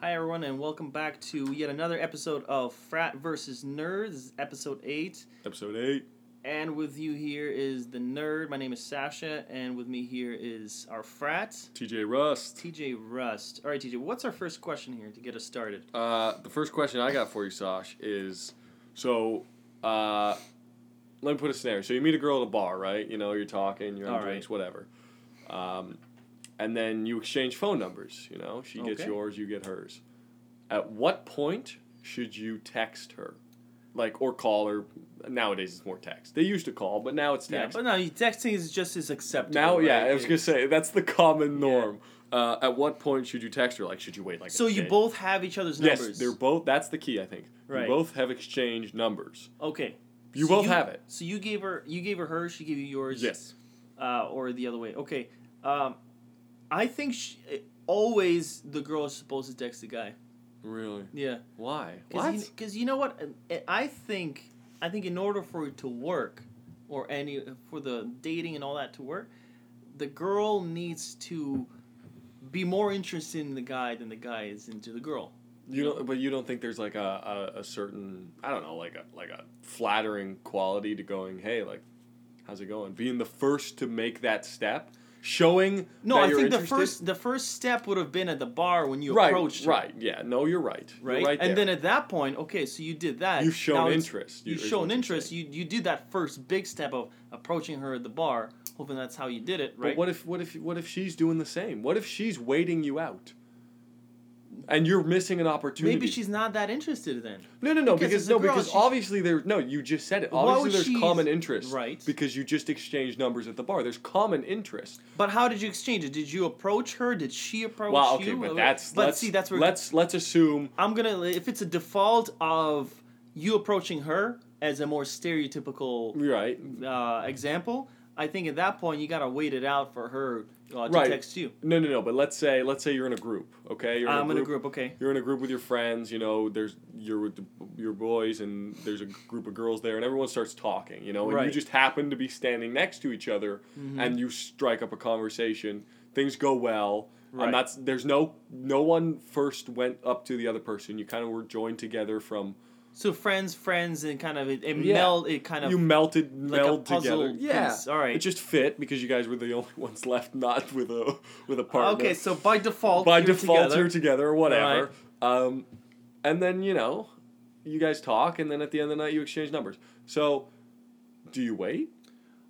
Hi, everyone, and welcome back to yet another episode of Frat versus Nerd. This is episode 8. Episode 8. And with you here is the nerd. My name is Sasha, and with me here is our frat, TJ Rust. TJ Rust. All right, TJ, what's our first question here to get us started? Uh, the first question I got for you, Sash, is so uh, let me put a scenario. So you meet a girl at a bar, right? You know, you're talking, you're on All drinks, whatever. Um, and then you exchange phone numbers. You know, she gets Okay. yours, you get hers. At what point should you text her? Like, or call her. Nowadays, it's more text. They used to call, but now it's Yeah, text. but no, texting is just as acceptable. now, yeah. I was gonna say that's the common norm. Uh, at what point should you text her? Like, should you wait like? So you day? both have each other's numbers. Yes, they're both. That's the key, I think. Right. You both have exchanged numbers. okay. You So both have it. So you gave her, you gave her hers, she gave you yours. Yes. uh, or the other way. Okay, um, I think sh always the girl is supposed to text the guy. Really? Yeah, Why? because you, know what? I think I think in order for it to work, or any for the dating and all that to work, the girl needs to be more interested in the guy than the guy is into the girl. You don't. But you don't think there's like a, a, a certain I don't know like a like a flattering quality to going. Hey, like, how's it going? Being the first to make that step, showing. No, I think the first the first step would have been at the bar when you Right. approached her. Right. Yeah. No, you're right. You're right? right and then at that point, okay, so you did that. You've shown interest, you- You've shown interest. You you did that first big step of approaching her at the bar, hoping that's how you did it, right? But what if what if what if she's doing the same? What if she's waiting you out? And you're missing an opportunity. Maybe she's not that interested then. No, no, no. Because Because, no, girl, because she's- obviously there. No, you just said it. Obviously, there's common interest. Right. Because you just exchanged numbers at the bar. There's common interest. But how did you exchange it? Did you approach her? Did she approach Well, okay, you? but that's. But let's, see, that's where Let's let's assume. I'm gonna. If it's a default of you approaching her as a more stereotypical Right. uh, example, I think at that point you gotta wait it out for her uh, to Right. text you. No, no, no. But let's say let's say you're in a group. Okay. You're I'm in a group. Okay. You're in a group with your friends. You know, there's you're with the, your boys, and there's a group of girls there, and everyone starts talking. You know, and you Right. Mm-hmm. just happen to be standing next to each other, and you strike up a conversation. Things go well. Right. And that's there's no no one first went up to the other person. You kind of were joined together from So friends, friends, and kind of it, it Yeah. meld. It kind of you melted like meld together. Yeah, piece. All right. It just fit because you guys were the only ones left not with a with a partner. okay. So by default, by you're default together. you're together or whatever. Um, and then you know, you guys talk, and then at the end of the night you exchange numbers. So, do you wait?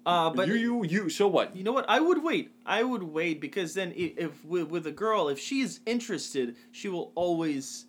Uh, but you you you. So what? You know what? I would wait. I would wait because then, if, if with, with a girl, if she's interested, she will always,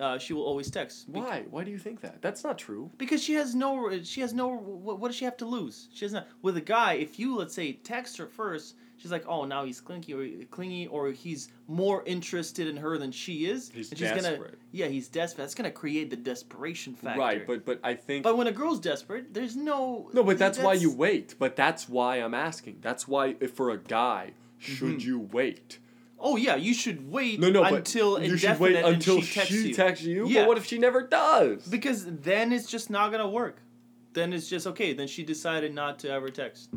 uh, she will always text. Be- Why? Why do you think that? That's not true. Because she has no, she has no. What, what does she have to lose? She has not. With a guy, if you let's say text her first, she's like, oh, now he's clingy or clingy, or he's more interested in her than she is. He's and she's gonna, desperate. yeah, he's desperate. That's gonna create the desperation factor. Right, but but I think. But when a girl's desperate, there's no. no, but that's, why you wait. But that's why I'm asking. That's why if for a guy, should Mm-hmm. you wait? Oh yeah, you should wait No, no, until but you should wait until she texts she you. texts you. Yeah. But what if she never does? Because then it's just not gonna work. Then it's just okay. Then she decided not to ever text.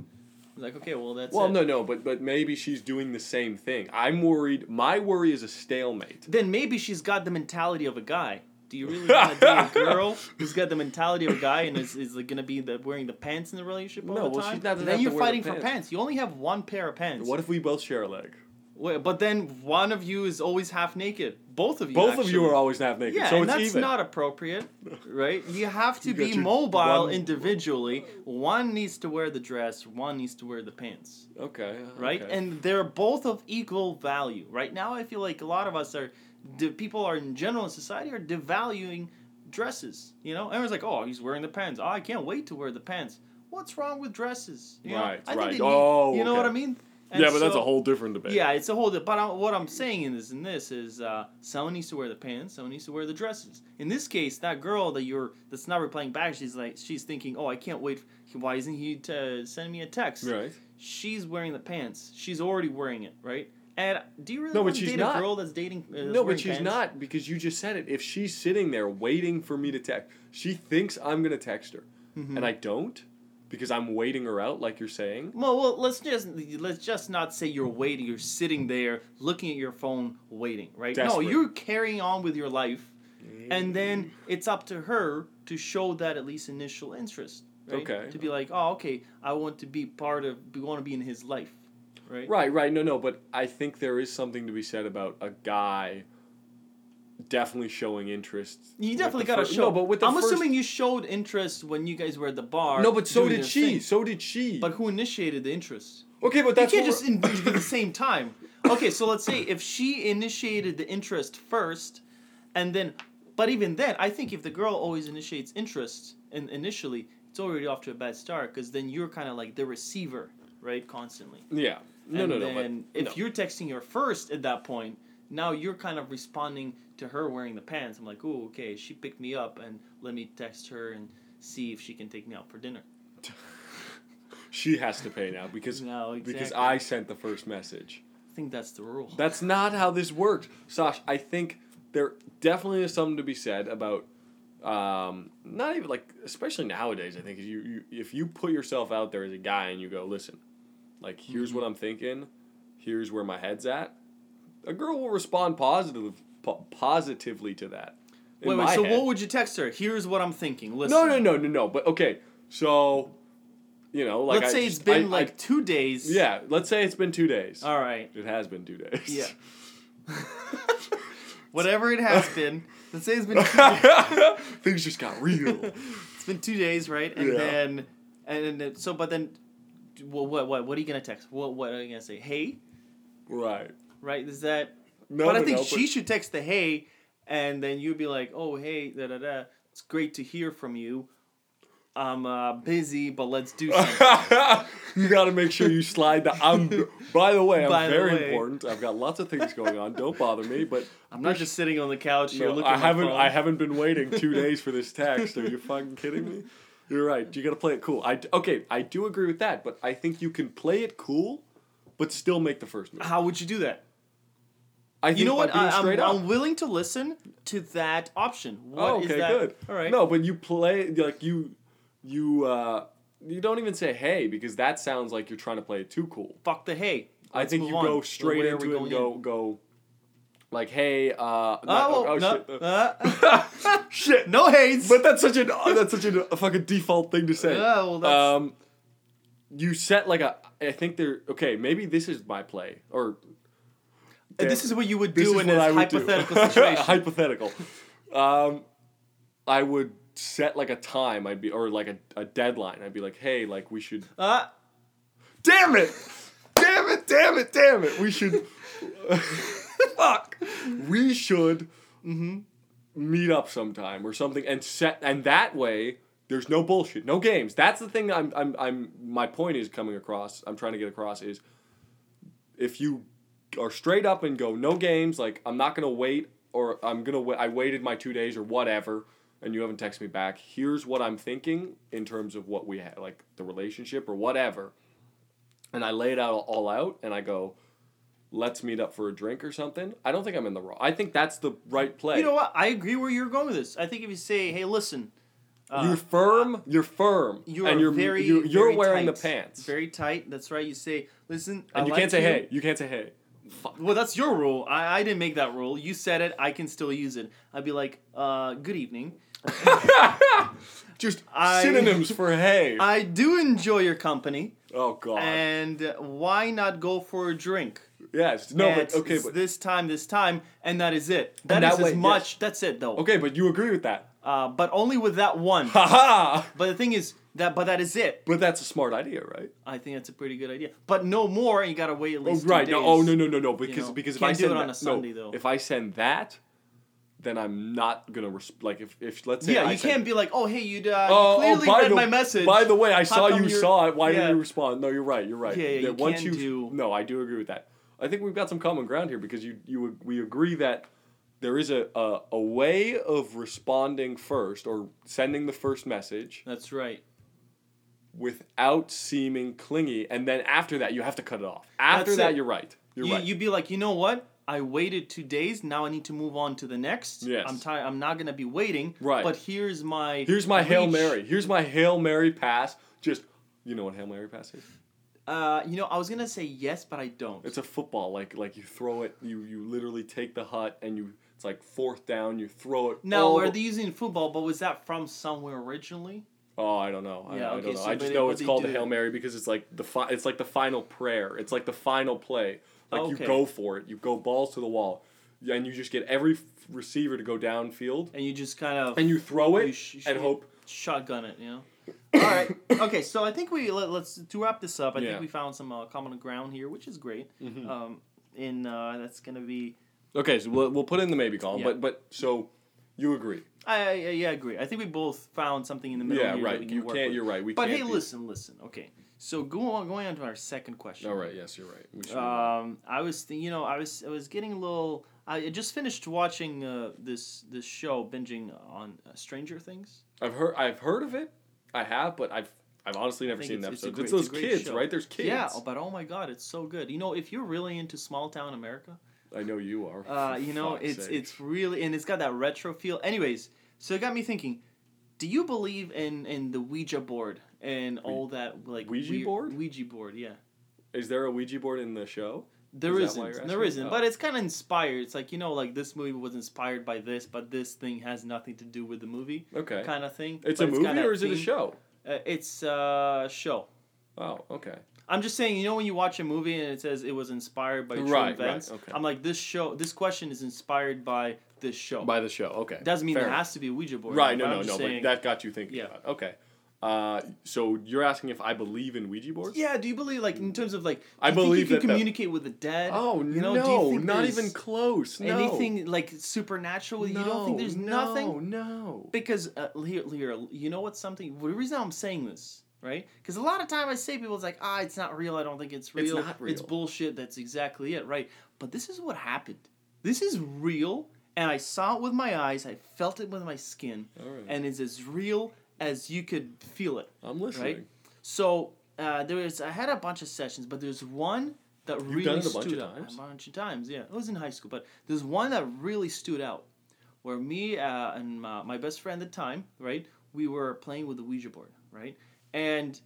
Like okay, well that's Well, it. no, no, but but maybe she's doing the same thing. I'm worried. My worry is a stalemate. Then maybe she's got the mentality of a guy. Do you really want to date a girl who's got the mentality of a guy and is, is like gonna be the wearing the pants in the relationship all No, the well, time? she doesn't then you're fighting for pants. pants. You only have one pair of pants. What if we both share a leg? Wait, but then one of you is always half naked. Both of you. Both of you are always half naked, Yeah, so and it's that's even. not appropriate, right? You have to You be mobile one- individually. One needs to wear the dress, one needs to wear the pants, okay, right? okay. And they're both of equal value. Right now, I feel like a lot of us are, de- people are in general in society are devaluing dresses. You know, everyone's like, "Oh, he's wearing the pants. Oh, I can't wait to wear the pants." What's wrong with dresses? You know? Right, I right. they need- Oh, you know okay. what I mean? And yeah, but that's a whole different debate. yeah, it's a whole. But I, what I'm saying in this, in this is, uh, someone needs to wear the pants. Someone needs to wear the dresses. In this case, that girl that you're that's not replying back, she's like, she's thinking, oh, I can't wait. Why isn't he to send me a text? Right. She's wearing the pants. She's already wearing it, right? And do you really No, but want to she's date not. a girl that's dating? Uh, that's No, but she's pants? not because you just said it. If she's sitting there waiting for me to text, she thinks I'm gonna text her, Mm-hmm. and I don't because I'm waiting her out, like you're saying. Well, well, let's just let's just not say you're waiting. You're sitting there looking at your phone, waiting. Right? No, you're carrying on with your life, and then mm. it's up to her to show that at least initial interest. Right? Okay. To be like, oh, okay, I want to be part of. We want to be in his life. Right. Right, right. No, no, but I think there is something to be said about a guy definitely showing interest. You definitely gotta show. No, but with the I'm first- assuming you showed interest when you guys were at the bar. No, but so did she. thing. So did she. But who initiated the interest? okay, but You can't just we're- at the same time. Okay, so let's say if she initiated the interest first, and then, but even then, I think if the girl always initiates interest in, initially, it's already off to a bad start because then you're kind of like the receiver, right? Constantly. Yeah. No, and no, no. But, if no. you're texting her first at that point, now you're kind of responding to her wearing the pants. I'm like, oh, okay, she picked me up, and let me text her and see if she can take me out for dinner. she has to pay now because No, because. I sent the first message. I think that's the rule. That's not how this works, Sash. I think there definitely is something to be said about um, not even like especially nowadays. I think you, you if you put yourself out there as a guy and you go, listen, like here's Mm-hmm. what I'm thinking, here's where my head's at. A girl will respond positive po- positively to that. wait, wait. So head. what would you text her? Here's what I'm thinking. Listen. No, no, no, no, no. But okay, so you know, like Let's I say just- it's been I- I- like two days. yeah. Let's say it's been two days. All right. It has been two days. Yeah. Whatever it has been. Let's say it's been two, Things just got real. it's been two days, right? And Yeah. then and then so but then well, what what what are you gonna text? What what are you gonna say? Hey, right. Right? Is that? No, but I think no, she should text the hey, and then you'd be like, oh hey, da da da. It's great to hear from you. I'm uh, busy, but let's do something. you got to make sure you slide the. I'm. By the way, I'm By very way. important. I've got lots of things going on. Don't bother me. But I'm not just sitting on the couch here no, looking. I haven't. I haven't been waiting two days for this text. Are you fucking kidding me? You're right. You got to play it cool. I okay. I do agree with that, but I think you can play it cool, but still make the first move. How would you do that? I think You know what? I, up. I'm willing to listen to that option. What oh, okay, good. All right. No, but you play like you, you. uh You don't even say hey because that sounds like you're trying to play it too cool. Fuck the hey. I Let's think you on. go straight Where are we into it and go in? go. Like hey, uh, Oh, not- well, no, shit, uh, shit. no hates. But that's such an uh, that's such a, a fucking default thing to say. Yeah, well, that's- um, you set like a. I think they're okay. Maybe this is my play, or And this is what you would do in what this I would do. hypothetical situation. hypothetical. Um, I would set like a time. I'd be or like a, a deadline. I'd be like, hey, like we should. Uh, Damn it! Damn it! Damn it! Damn it! We should. Fuck. We should Mm-hmm. meet up sometime or something and set and that way there's no bullshit, no games. That's the thing I'm I'm I'm my point is coming across. I'm trying to get across is if you are straight up and go no games, like I'm not gonna wait or I'm gonna wait. I waited my two days or whatever, and you haven't texted me back. Here's what I'm thinking in terms of what we had, like the relationship or whatever. And I lay it out all out, and I go, let's meet up for a drink or something. I don't think I'm in the wrong. I think that's the right play. you know what? I agree where you're going with this. I think if you say, "Hey, listen," uh, you're firm. You're firm. you and you're very, you're, you're very wearing tight. the pants. Very tight. That's right. You say, "Listen," I and you like can't say you. hey. You can't say hey. Fuck. Well, that's your rule. I, I didn't make that rule. You said it. I can still use it. I'd be like, uh, "Good evening." Just I- synonyms for hey. I do enjoy your company, oh god. and why not go for a drink? yes. No, At but okay, but this time, this time, and that is it. That is that way, as much. That's it, though. okay, but you agree with that. Uh, but only with that one. Haha. but the thing is that, but that is it. But that's a smart idea, right? I think that's a pretty good idea. But no more, and you gotta wait at Oh, least. two right. No. days. Oh no no no no. Because know, because if can't I do send it on that- a Sunday, no, though. If I send that, then I'm not gonna res- like if if let's say Yeah, I you send- can't be like, oh hey, you uh, Oh, clearly oh, by read the, my message. By the way, I saw come you you're- saw it. Why Yeah. didn't you respond? No, you're right. You're right. Yeah, yeah, you once can you do- no, I do agree with that. I think we've got some common ground here because you you we agree that there is a, a a way of responding first or sending the first message That's right. without seeming clingy, and then after that you have to cut it off. After That's that, it. you're right. You're you right. you'd be like, you know what? I waited two days. Now I need to move on to the next. Yes. I'm tired. I'm not gonna be waiting. Right. But here's my. Here's my hail reach. mary. Here's my hail mary pass. Just You know what hail mary pass is? Uh, you know, I was gonna say yes, but I don't. It's a football. Like like you throw it. You you literally take the hut and you. It's like fourth down. You throw it. all are the- they using football? But was that from somewhere originally? Oh, I don't know. I, Yeah, I okay, don't know. so I just they- know it's called the hail mary because it's like the fi- It's like the final prayer. It's like the final play. Like Okay. you go for it. You go balls to the wall, and you just get every f- receiver to go downfield, and you just kind of and you throw it You sh- and hope. shotgun it. You know. All right. Okay. So I think we let, let's to wrap this up. I Yeah. think we found some uh, common ground here, which is great. Mhm. Um, in uh, that's gonna be. Okay, so we'll, we'll put in the maybe column, Yeah. but but so you agree? I, I yeah I agree. I think we both found something in the middle. Yeah, here that right. we can You work can't. with. You're right. We But can't. hey, be- listen, listen. Okay. So go on, going on to our second question. All right. Yes, you're right. We should. Um, I was, th- you know, I was, I was getting a little. I just finished watching uh, this this show, binging on uh, Stranger Things. I've heard. I've heard of it. I have, but I've I've honestly never think seen the it's- it's a episodes. great- It's, it's a those great kids, show. right? There's kids. Yeah, but oh my god, it's so good. You know, if you're really into small town America, I know you are. uh, you know, it's sake. it's really and it's got that retro feel. Anyways, so it got me thinking. Do you believe in in the Ouija board and all that like Ouija weird- board? Ouija board, yeah. Is there a Ouija board in the show? There Is isn't. There isn't. Oh. But it's kind of inspired. It's like you know, like this movie was inspired by this, but this thing has nothing to do with the movie, Okay. kind of thing. It's But a got movie or is it a show? Uh, it's a show. Oh, okay. I'm just saying, you know, when you watch a movie and it says it was inspired by true Right, right, events, okay. I'm like, this show, this question is inspired by this show. By the show. Okay. Doesn't mean Fair enough. has to be a Ouija board. Right. No. No. No. saying- But that got you thinking Yeah. about. It. Okay. Uh, so you're asking if I believe in Ouija boards? Yeah, do you believe, like, in terms of, like, I believe you can that communicate with the dead? Oh You know, no! do you think not even close. No. Anything, like, supernatural? you don't think there's no, nothing? No. Because uh, here, here, you know what's something? The reason I'm saying this, right? Because a lot of time I say people, it's like, ah, it's not real. I don't think it's real. It's not real. It's bullshit. That's exactly it, right? But this is what happened. This is real, and I saw it with my eyes. I felt it with my skin, right. and it's as real as you could feel it. I'm listening. So uh, there was, I had a bunch of sessions, but there's one that really done it a bunch stood of out. A bunch of times, yeah. It was in high school, but there's one that really stood out, where me uh, and my, my best friend at the time, right, we were playing with the Ouija board, right, and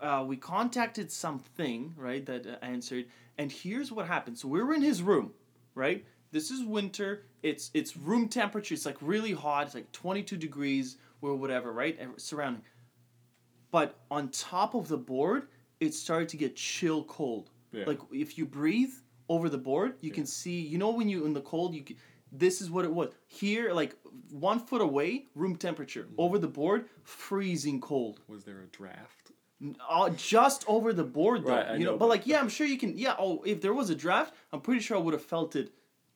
uh, we contacted something, right, that uh, answered, and here's what happened. So we were in his room, right. This is winter. It's it's room temperature. It's like really hot. It's like 22 degrees or whatever, right? And Surrounding but on top of the board, it started to get chill cold. Yeah. Like if you breathe over the board, you can see. You know when you in the cold, you. Can, this is what it was here. Like one foot away, room temperature. Mm. Over the board, freezing cold. Was there a draft? Uh, just over the board though. Right, you know, know, but but- like yeah, I'm sure you can. Yeah. Oh, if there was a draft, I'm pretty sure I would have felt it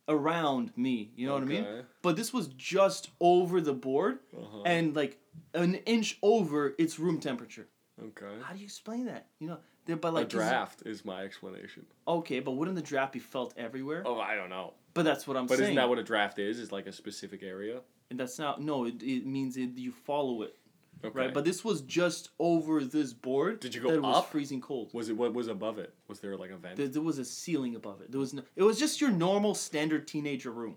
around me. You know what I mean? Okay. But this was just over the board, Uh-huh. and like an inch over its room temperature. Okay. How do you explain that? You know, but like is it- draft is my explanation. okay, but wouldn't the draft be felt everywhere? Oh, I don't know. But that's what I'm But saying. isn't that what a draft is? Is like a specific area? And that's not. No, it, it means it, you follow it, Okay. right? But this was just over this board. Did you go that was up? freezing cold. was it what was above it? Was there like a vent? There, there was a ceiling above it. There was no. It was just your normal standard teenager room,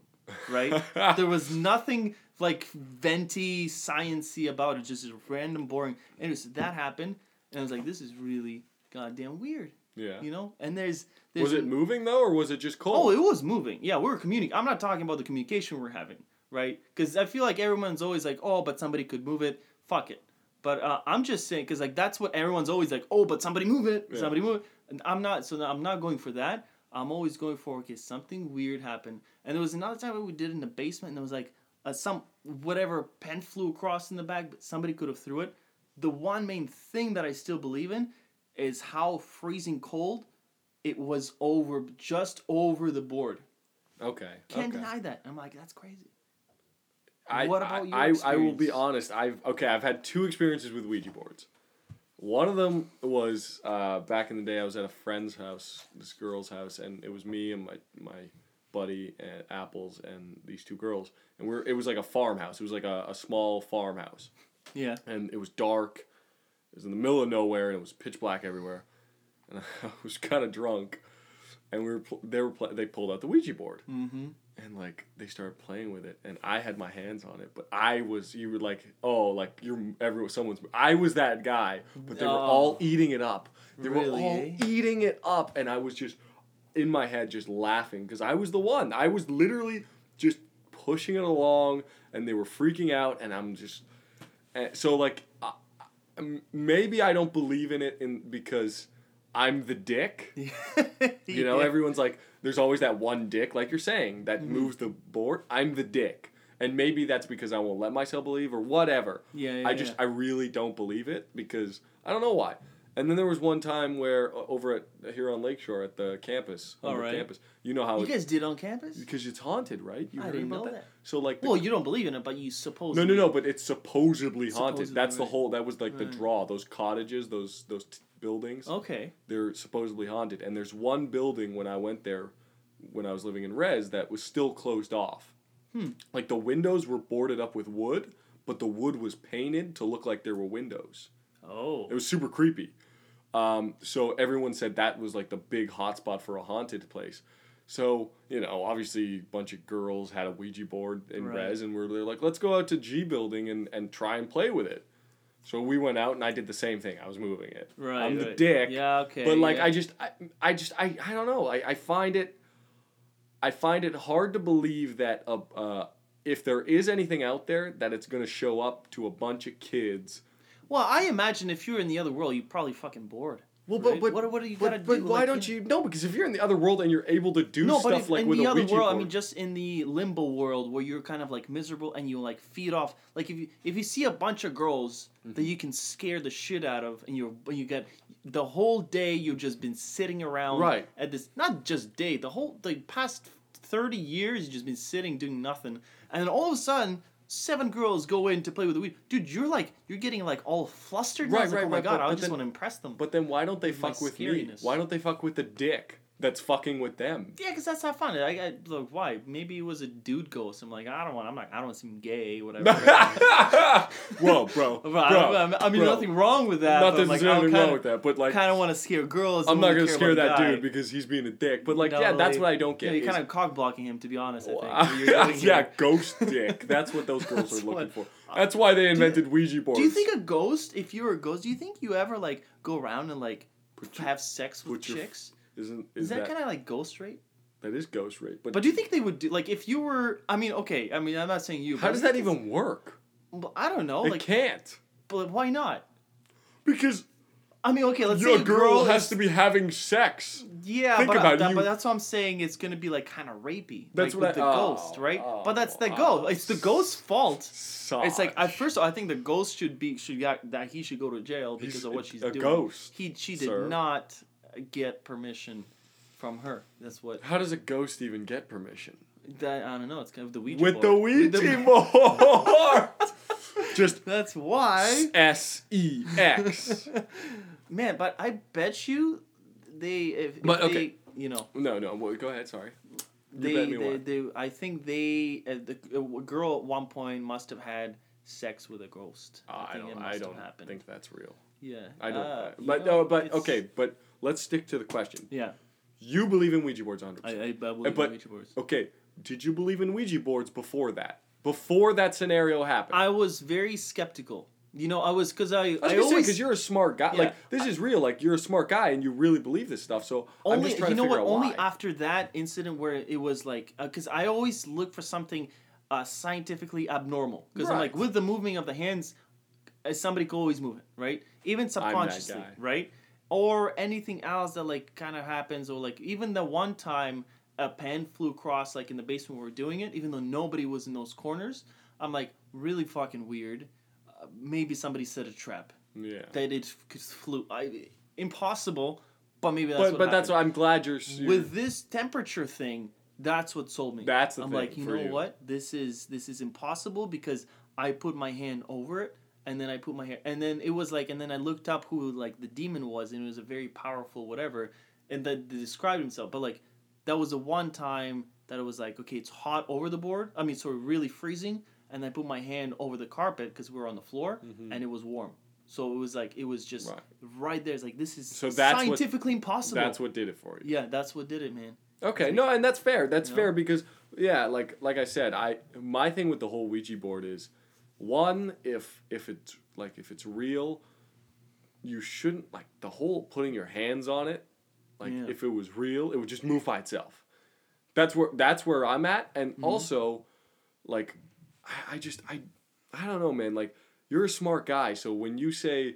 right? there was nothing like venti, sciency about it. Just random, boring. Anyways, that happened, and I was like, this is really goddamn weird, yeah. you know. And there's, there's Was it moving though, or was it just cold? Oh, it was moving. Yeah, we were communicating. I'm not talking about the communication we're having, right? Because I feel like everyone's always like, oh, but somebody could move it. Fuck it. But uh, I'm just saying, because like that's what everyone's always like, oh, but somebody move it. Yeah. Somebody move it. And I'm not. So I'm not going for that. I'm always going for okay, something weird happened. And there was another time we did it in the basement, and there was like uh, some whatever pen flew across in the bag, but somebody could have threw it. The one main thing that I still believe in is how freezing cold it was over just over the board. okay. Can't okay. deny that. I'm like, that's crazy. I, What about your I, I, I will be honest. I've okay. I've had two experiences with Ouija boards. One of them was uh, back in the day. I was at a friend's house, this girl's house, and it was me and my my buddy and Apples and these two girls, and we're it was like a farmhouse. It was like a, a small farmhouse, Yeah. and it was dark. It was in the middle of nowhere, and it was pitch black everywhere. And I was kind of drunk, and we were pl- they were pl- they pulled out the Ouija board, Mm-hmm. and like they started playing with it, and I had my hands on it, but I was you were like oh like you're everyone someone's I was that guy, but they were all Oh. eating it up. They were all eh? eating it up, and I was just in my head just laughing because I was the one. I was literally just pushing it along, and they were freaking out, and I'm just and so like um, maybe I don't believe in it in because I'm the dick. You know, Yeah. everyone's like, there's always that one dick, like you're saying, that Mm-hmm. moves the board. I'm the dick. And maybe that's because I won't let myself believe or whatever. Yeah, yeah, I just, yeah. I really don't believe it because I don't know why. And then there was one time where uh, over at here on Lakeshore at the campus, on right. campus, you know how You it, guys did on campus? because it's haunted, right? You I didn't know that. So like, Well, you don't believe in it, but you suppose. no, no, no, but it's supposedly haunted. Supposedly, That's the whole. That was like the draw. Those cottages, those those t- buildings Okay. they're supposedly haunted and there's one building when i went there when i was living in res that was still closed off Hmm. like the windows were boarded up with wood but the wood was painted to look like there were windows Oh. it was super creepy um, so everyone said that was like the big hotspot for a haunted place so you know obviously a bunch of girls had a ouija board in Right. res and we're they're like let's go out to g building and, and try and play with it so we went out and i did the same thing i was moving it Right. i'm the right. dick Yeah. Okay. but like yeah. I just I, I just I, I don't know. I, I find it I find it hard to believe that uh, uh, if there is anything out there that it's gonna show up to a bunch of kids. Well, I imagine if you were in the other world, you'd probably fucking bored. Well, right? what, what do you but, gotta but do? why Like, don't you no? Because if you're in the other world and you're able to do No, but stuff if, like in with the a other Ouija world, I mean, just in the limbo world where you're kind of like miserable and you like feed off. Like if you if you see a bunch of girls Mm-hmm. that you can scare the shit out of, and you're you get the whole day you've just been sitting around Right. at this not just day the whole the past thirty years you've just been sitting doing nothing, and then all of a sudden. Seven girls go in to play with the weed, dude. You're like, you're getting like all flustered. Right, was like, right, oh my right, god, but- I but just then- want to impress them. but then why don't they fuck with me? Why don't they fuck with the dick that's fucking with them? Yeah, because that's not fun. I, I look why. Maybe it was a dude ghost. I'm like, I don't want. I'm like I don't seem gay. Whatever. Whoa, bro, bro, I, I, mean, bro. nothing wrong with that. Nothing's like, nothing wrong with that, but like kind of want to scare girls. I'm not gonna scare that guy. dude because he's being a dick. But like, No, yeah, that's they- what I don't get. Yeah, you're kind of cock blocking him, to be honest. I think. Yeah, ghost dick. That's what those girls are looking what- for. That's why they invented Ouija boards. Do you think a ghost? If you were a ghost, do you think you ever like go around and like Put have sex with chicks? Isn't is, Is that, that, kind of like ghost rape? that is ghost rape? But, But do you think they would do like if you were? I mean, okay. I mean, I'm not saying you. how does that even work? I don't know. it like, can't but why not? because I mean, okay. Let's your say a girl, has to be having sex. Yeah, Think but, about that- you- but that's what I'm saying. It's gonna be like kind of rapey. That's like, what with I- the oh, ghost, right? oh, but that's the oh, ghost. It's the ghost's fault. Such. It's like at first I think the ghost should be should got that he should go to jail because He's of what she's a doing. ghost, He she did sir. not get permission from her. That's what how does a ghost even get permission that I don't know. It's kind of the Ouija with the board. Ouija the- board? Just That's why. S E X. Man, but I bet you they if, if But, they okay. you know No, no. Well, go ahead. Sorry. They, they, what? they I think they uh, the a girl at one point must have had sex with a ghost. I think it don't. I don't think that's real. Yeah, I don't. uh, you but know, no. But okay. But let's stick to the question. Yeah, You believe in Ouija boards, hundred I, percent. I, I believe but- in Ouija boards. Okay. Did you believe in Ouija boards before that? Before that scenario happened. I was very skeptical. You know, I was because I I I always because you're a smart guy. Yeah. Like this is real. Like you're a smart guy and you really believe this stuff. So only you know what only why. after that incident where it was like because I always look for something uh, scientifically abnormal because I'm like with the moving of the hands, uh, somebody could always move it right, even subconsciously right, or anything else that like kind of happens or like even the one time a pen flew across like in the basement we were doing it, even though nobody was in those corners, I'm like really fucking weird. Uh, maybe somebody set a trap yeah. that it f- flew. I impossible, but maybe that's but what but that's why I'm glad you're, you're with this temperature thing. That's what sold me. That's the I'm thing like, you know you. what? This is this is impossible because I put my hand over it and then I put my hair, and then it was like and then I looked up who like the demon was and it was a very powerful whatever and then they described himself. But like that was the one time that it was like okay, it's hot over the board. I mean, so really freezing, and I put my hand over the carpet because we were on the floor mm-hmm. and it was warm. So it was like it was just Right. right, there. It's like this is So that's what- scientifically impossible. that's what did it for you. yeah, that's what did it, man. Okay, no, and that's fair. That's You know? fair because Yeah, like like I said, I my thing with the whole Ouija board is one if if it's like if it's real, you shouldn't like the whole putting your hands on it. Like Yeah. if it was real, it would just move by itself. That's where that's where I'm at, and mm-hmm. also, like, I, I just I I don't know, man. Like you're a smart guy, so when you say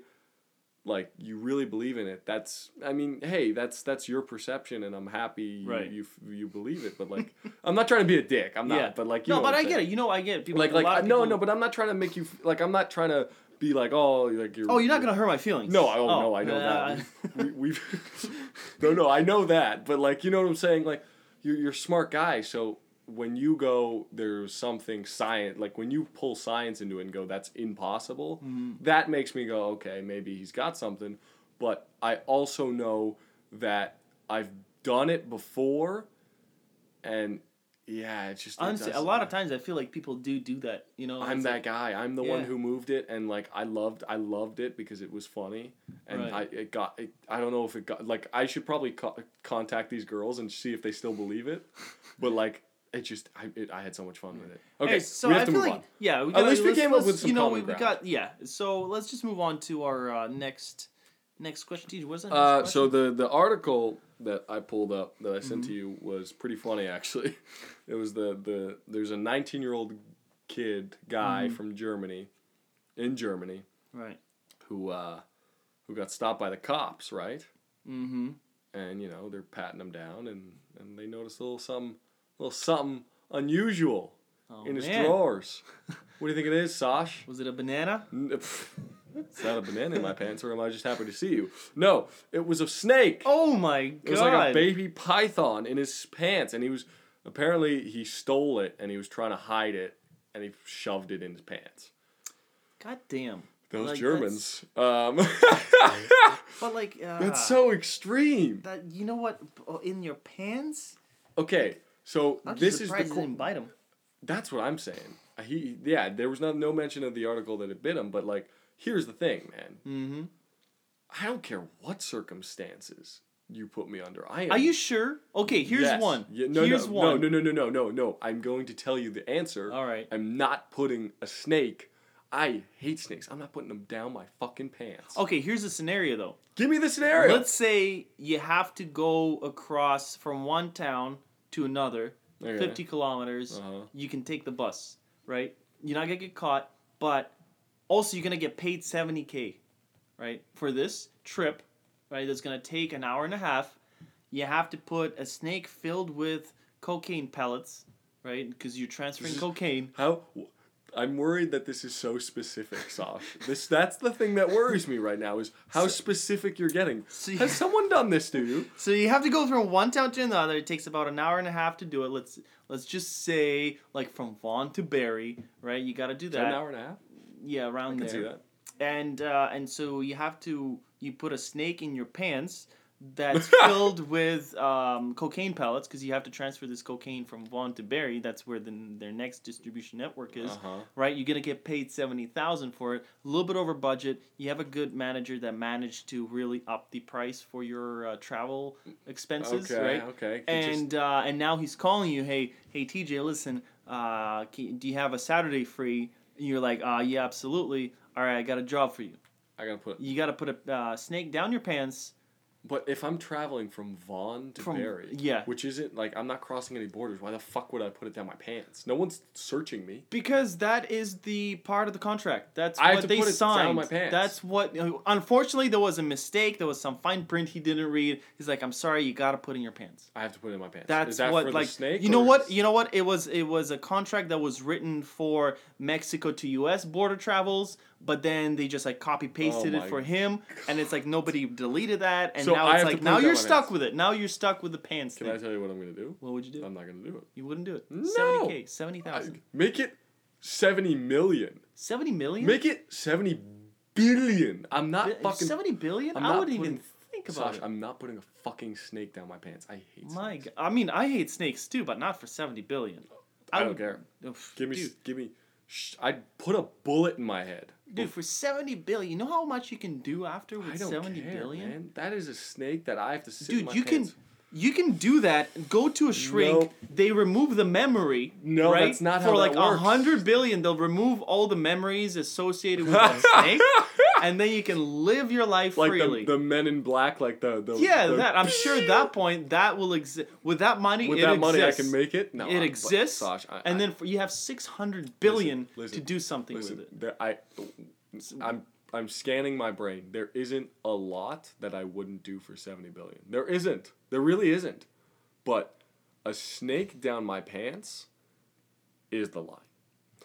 like you really believe in it that's i mean hey that's that's your perception and i'm happy you, Right. you you believe it but like i'm not trying to be a dick i'm not Yeah. but like you no, but I I'm get it. You know, I get it. People, like like I, of no people- no but i'm not trying to make you like i'm not trying to be like oh like you're Oh, you're not gonna hurt my feelings. no I- oh, no i know uh, that we, we've no no i know that but like you know what i'm saying like you're, you're a smart guy so when you go there's something science like when you pull science into it and go that's impossible Mm-hmm. that makes me go okay maybe he's got something but i also know that i've done it before and yeah it's just it a lot of times I feel like people do do that. You know, I'm that like- guy. I'm the one who moved it, and like I loved, I loved it because it was funny, and Right. I it got. It, I don't know if it got like I should probably co- contact these girls and see if they still believe it, but like it just I it, I had so much fun with it. Okay, Hey, so we have I to feel move like on. yeah, we At gotta, least we came up with some You know, we, we got yeah. So let's just move on to our uh, next next question. Teacher, what's that? Uh, so the the article that I pulled up that I Mm-hmm. sent to you was pretty funny actually. It was the the there's a 19 year old kid guy Mm-hmm. from Germany, in Germany, right. who uh, who got stopped by the cops, right? Mm-hmm. and you know they're patting him down and and they notice a little something little something unusual Oh, in his man. drawers what do you think it is Sash? Was it a banana? It's not a banana in my pants or am i just happy to see you no it was a snake Oh my god! it was like a baby python in his pants and he was apparently he stole it and he was trying to hide it and he shoved it in his pants God damn. those Like, germans um But like, uh, that's so extreme That you know what? In your pants? okay so I'm this is the surprised co- didn't bite him. That's what I'm saying. He yeah, there was no no mention of the article that it bit him, but like here's the thing, man. Mm-hmm. I don't care what circumstances you put me under. I am, Are you sure? Okay, here's Yes. one. Yeah, no, here's no, one. no, no, no, no, no, no. I'm going to tell you the answer. All right. I'm not putting a snake. I hate snakes. I'm not putting them down my fucking pants. Okay, here's the scenario though. Give me the scenario. Let's say you have to go across from one town to another, Okay. 50 kilometers. Uh-huh. You can take the bus, right? You're not going to get caught, but also you're going to get paid 70K, right? For this trip, right? That's going to take an hour and a half. You have to put a snake filled with cocaine pellets, right? Because you're transferring cocaine. How? I'm worried that this is so specific, Sash. This that's the thing that worries me right now is how specific you're getting. So you- Has someone done this to you? So you have to go from one town to another. It takes about an hour and a half to do it. Let's let's just say like from Vaughan to Barrie, right? You got to do that that. an hour and a half? Yeah, around I can there. see that. And uh, and so you have to you put a snake in your pants that's filled with um, cocaine pellets because you have to transfer this cocaine from Vaughan to Barrie. That's where the, their next distribution network is. Uh-huh. Right, you're gonna get paid seventy thousand for it. A little bit over budget. You have a good manager that managed to really up the price for your uh, travel expenses. Okay, right. okay. And uh, and now he's calling you. Hey, hey, TJ, listen. Uh, can, do you have a Saturday free? And you're like, uh, yeah, absolutely. All right, I got a job for you. I gotta put. You got to put a uh, snake down your pants. But if I'm traveling from Vaughan to From- Barrie, yeah. which isn't like I'm not crossing any borders. Why the fuck would I put it down my pants? No one's searching me. Because that is the part of the contract. That's I have what to they put it down signed. my pants. That's what. Unfortunately, there was a mistake. There was some fine print he didn't read. He's like, "I'm sorry, you got to put in your pants." I have to put it in my pants. That's is that what for like the snake? you know or what is- you know what it was it was a contract that was written for Mexico to U.S. border travels, but then they just like copy pasted Oh it for him, and it's like nobody deleted that, and So now I it's like now you're stuck pants. with it. Now you're stuck with the pants Can thing. I tell you what I'm gonna do? what would you do? I'm not gonna do it. you wouldn't do it. No. Seventy k, seventy I, make it seventy million. seventy million. Make it seventy billion. I'm not Bi- fucking. seventy billion. I'm I wouldn't putting- even think about Sash, it. I'm not putting a fucking snake down my pants. I hate. My, snakes. God. I mean, I hate snakes too, but not for seventy billion. I don't would- care. Oof, Give me, dude. give me. Sh- I'd put a bullet in my head. Dude, for seventy billion, you know how much you can do after I with don't seventy care, billion? man. That is a snake that I have to sit Dude, you can You can do that. Go to a shrink. Nope. They remove the memory. No, right? that's not For how like that works. a hundred billion, they'll remove all the memories associated with that snake, and then you can live your life like freely. the, the Men in Black, like the, the yeah, the- that I'm sure at that point that will exist. With that money, with it that money I can make it. No, it I- but, exists, Sash, I, and I, then for, you have six hundred billion listen, to do something listen, with it. there, I, I'm I'm scanning my brain. There isn't a lot that I wouldn't do for seventy billion. There isn't. There really isn't. But a snake down my pants is the line.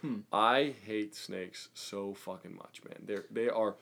Hmm. I hate snakes so fucking much, man. They're they are.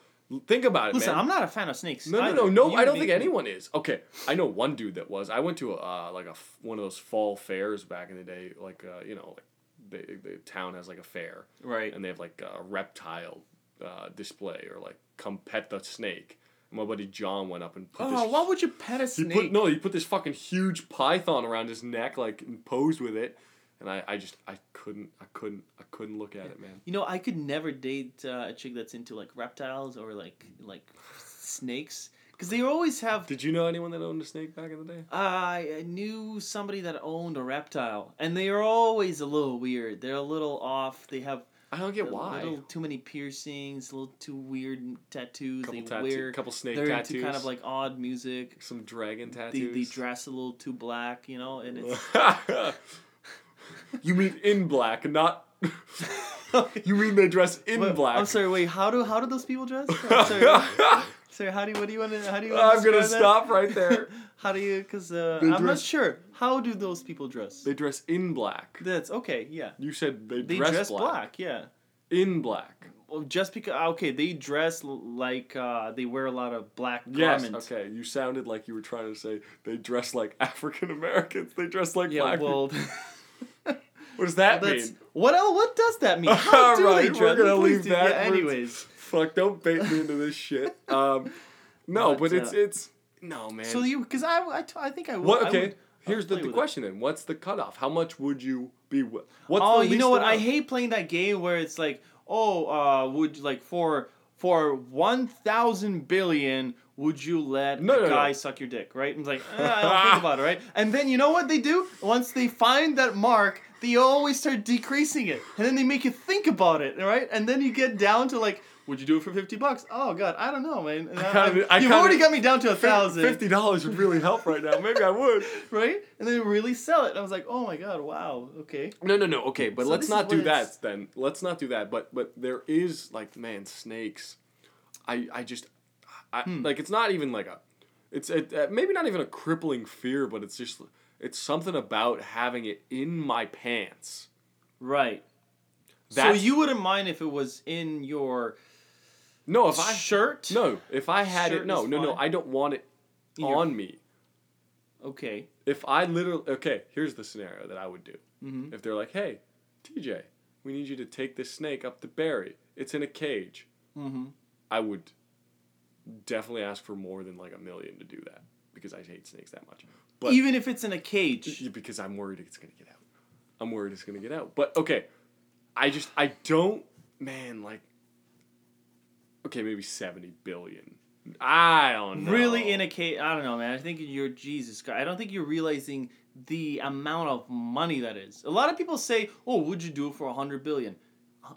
Think about it, Listen, man. I'm not a fan of snakes. No, no, no, no. You I don't think anyone is. Okay, I know one dude that was. I went to uh, like a one of those fall fairs back in the day. Like uh, you know, like the the town has like a fair, Right. and they have like a reptile uh, display or like come pet the snake. And my buddy John went up and put Oh, this. why would you pet a he snake? put no, he put this fucking huge python around his neck, like and posed with it, and I, I just I couldn't I couldn't I couldn't look at it, man. You know, I could never date uh, a chick that's into like reptiles or like like snakes because they always have. Did you know anyone that owned a snake back in the day? I knew somebody that owned a reptile, and they are always a little weird. They're a little off. They have I don't get why little too many piercings, a little too weird tattoos. couple they tattoo, wear. couple snake They're tattoos. into kind of like odd music. some dragon They, tattoos. they dress a little too black, you know, and it's you mean in black, not. you mean they dress in black? I'm sorry. Wait, how do how do those people dress? I'm sorry. sorry. How do you, what do you want to? How do you? I'm gonna that? stop right there. How do you? Because uh, I'm not sure. How do those people dress? They dress in black. That's okay. Yeah, You said they, they dress, dress black. black. Yeah. In black. Well, just because okay, they dress like uh, they wear a lot of black Yes. garments. Okay. You sounded like you were trying to say they dress like African Americans. They dress like Yeah. black. Well, people. What does that that's mean? what. el What does that mean? How do Alright, they we're gonna leave that anyways, Fuck! Don't bait me into this shit. Um, no, But, but, it's uh, it's no man. so you because I, I, t- I think I would. what? I Okay. would- Here's the, the with it. question then. What's the cutoff? How much would you be? What's oh, you know what? I hate playing that game where it's like, oh, uh, would like for for one thousand billion, would you let No, a no, no. guy suck your dick? Right? And it's like, eh, I don't think about it, right? And then you know what they do? Once they find that mark, they always start decreasing it, and then they make you think about it, right? And then you get down to like. Would you do it for fifty bucks? Oh God, I don't know, man. I- I you've already got me down to a thousand. $50 would really help right now. Maybe I would. right? And then really sell it. And I was like, oh my God, wow, okay. No, no, no. Okay, but So let's not do what it's- that then. Let's not do that. But but there is like man snakes. I I just I Hmm. like it's not even like a it's it, uh, maybe not even a crippling fear, but it's just it's something about having it in my pants. Right. That's- so you wouldn't mind if it was in your No, if I shirt? no, if I had it, no, no, no. I don't want it In your- on me. Okay. If I literally okay, here's the scenario that I would do. Mm-hmm. If they're like, "Hey, TJ, we need you to take this snake up to Barrie. It's in a cage." Mm-hmm. I would definitely ask for more than like a million to do that because I hate snakes that much. But Even if it's in a cage. because I'm worried it's gonna get out. I'm worried it's gonna get out. But okay, I just I don't man like. Okay, maybe seventy billion. I don't know. Really in a cage. I don't know, man. I think you're Jesus Christ. I don't think you're realizing the amount of money that is. A lot of people say, "Oh, would you do it for a hundred billion? Uh,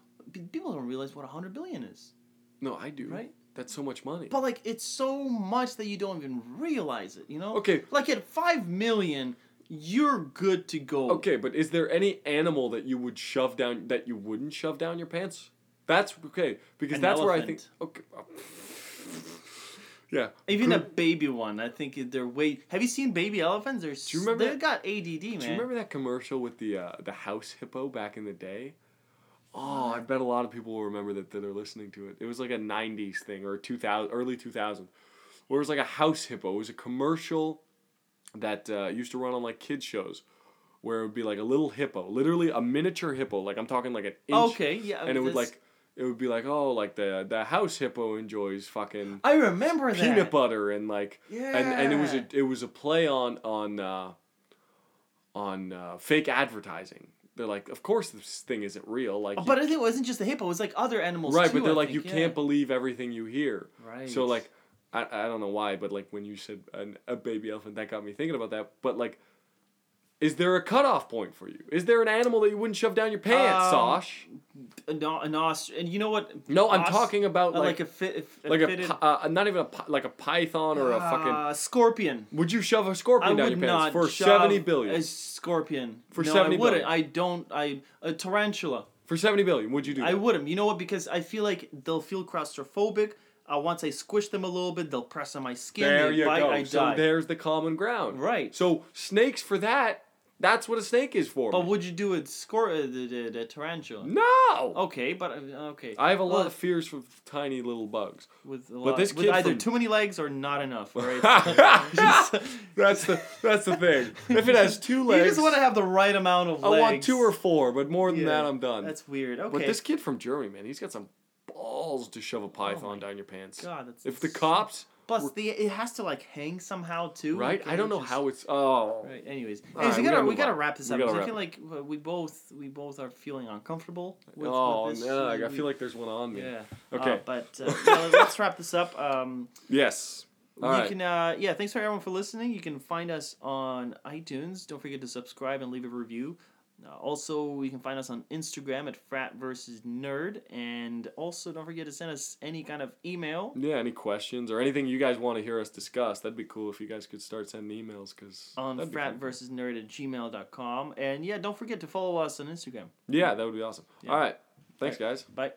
People don't realize what a hundred billion is, No, I do. right? That's so much money. But like, it's so much that you don't even realize it. You know? Okay. Like at five million, you're good to go. Okay, but is there any animal that you would shove down that you wouldn't shove down your pants? That's okay because An that's where I think. Okay. Yeah. Even a baby one, I think they're way. Have you seen baby elephants? They're Do you remember They've got ADD, man. Do you remember that commercial with the uh, the house hippo back in the day? Oh, I bet a lot of people will remember that that are listening to it. It was like a '90s thing or 2000 early 2000s, where it was like a house hippo. It was a commercial that uh, used to run on like kids shows, where it would be like a little hippo, literally a miniature hippo. Like I'm talking like an inch. Okay, yeah. And it would like it would be like oh like the the house hippo enjoys fucking I remember that. peanut butter and like Yeah. and and it was a it was a play on on uh, on uh, fake advertising. They're like, of course this thing isn't real. Like, you- But I think it wasn't just the hippo. It was like other animals right? too. But they're I like, think, you yeah. can't believe everything you hear. Right. So like, I, I don't know why, but like when you said an, a baby elephant, that got me thinking about that. But like, is there a cutoff point for you? Is there an animal that you wouldn't shove down your pants, Um, Sosh? An, an ostrich, and you know what? No, I'm Os- talking about uh, like like a fit, a like a, fitted, pi- uh, not even a like a python or a fucking. uh, scorpion. Would you shove a scorpion down would your pants for seventy billion? A scorpion. For no, 70 I wouldn't. billion. I don't. I a tarantula. For seventy billion, would you do? I that? wouldn't. You know what? Because I feel like they'll feel claustrophobic. Uh, once I squish them a little bit, they'll press on my skin. There you bite, go. I so die. there's the common ground. Right. So snakes for that. That's what a snake is for. But me. would you do it? Scor- uh, the, the, the tarantula. no. Okay, but uh, okay. I have a lot of fears for tiny little bugs. with a lot, but this with kid either from- too many legs or not enough. Right. that's the that's the thing. If it has two legs, you just want to have the right amount of I legs. want two or four, but more than Yeah, that, I'm done. That's weird. Okay. But this kid from Germany, man, he's got some balls to shove a python Oh down your pants. God, that's if the cops, Plus, the it has to like hang somehow too. right? Can I don't know just- how it's. Oh, Right. Anyways, All Anyways, right, we we gotta we gotta on. wrap this up. 'cause I feel like uh, we both we both are feeling uncomfortable. With, oh with this. no! Uh, I feel like there's one on me. yeah. Okay. Uh, but uh, well, let's wrap this up. Um, Yes. All you right. can uh, yeah. Thanks for everyone for listening. You can find us on iTunes. Don't forget to subscribe and leave a review. Uh, also, you can find us on Instagram at frat versus nerd, and also don't forget to send us any kind of email Yeah. Any questions or anything you guys want to hear us discuss? That'd be cool if you guys could start sending emails because on frat versus nerd at gmail.com. And yeah, don't forget to follow us on Instagram. Yeah, that would be awesome. Yeah. All right. Thanks, guys. Bye.